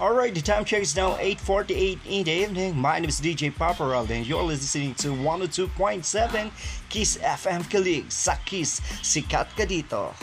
Alright, the time check is now 8.48 in the evening. My name is DJ Paparal and you're listening to 102.7 Kiss FM Kilig sa Kiss. Sikat ka dito.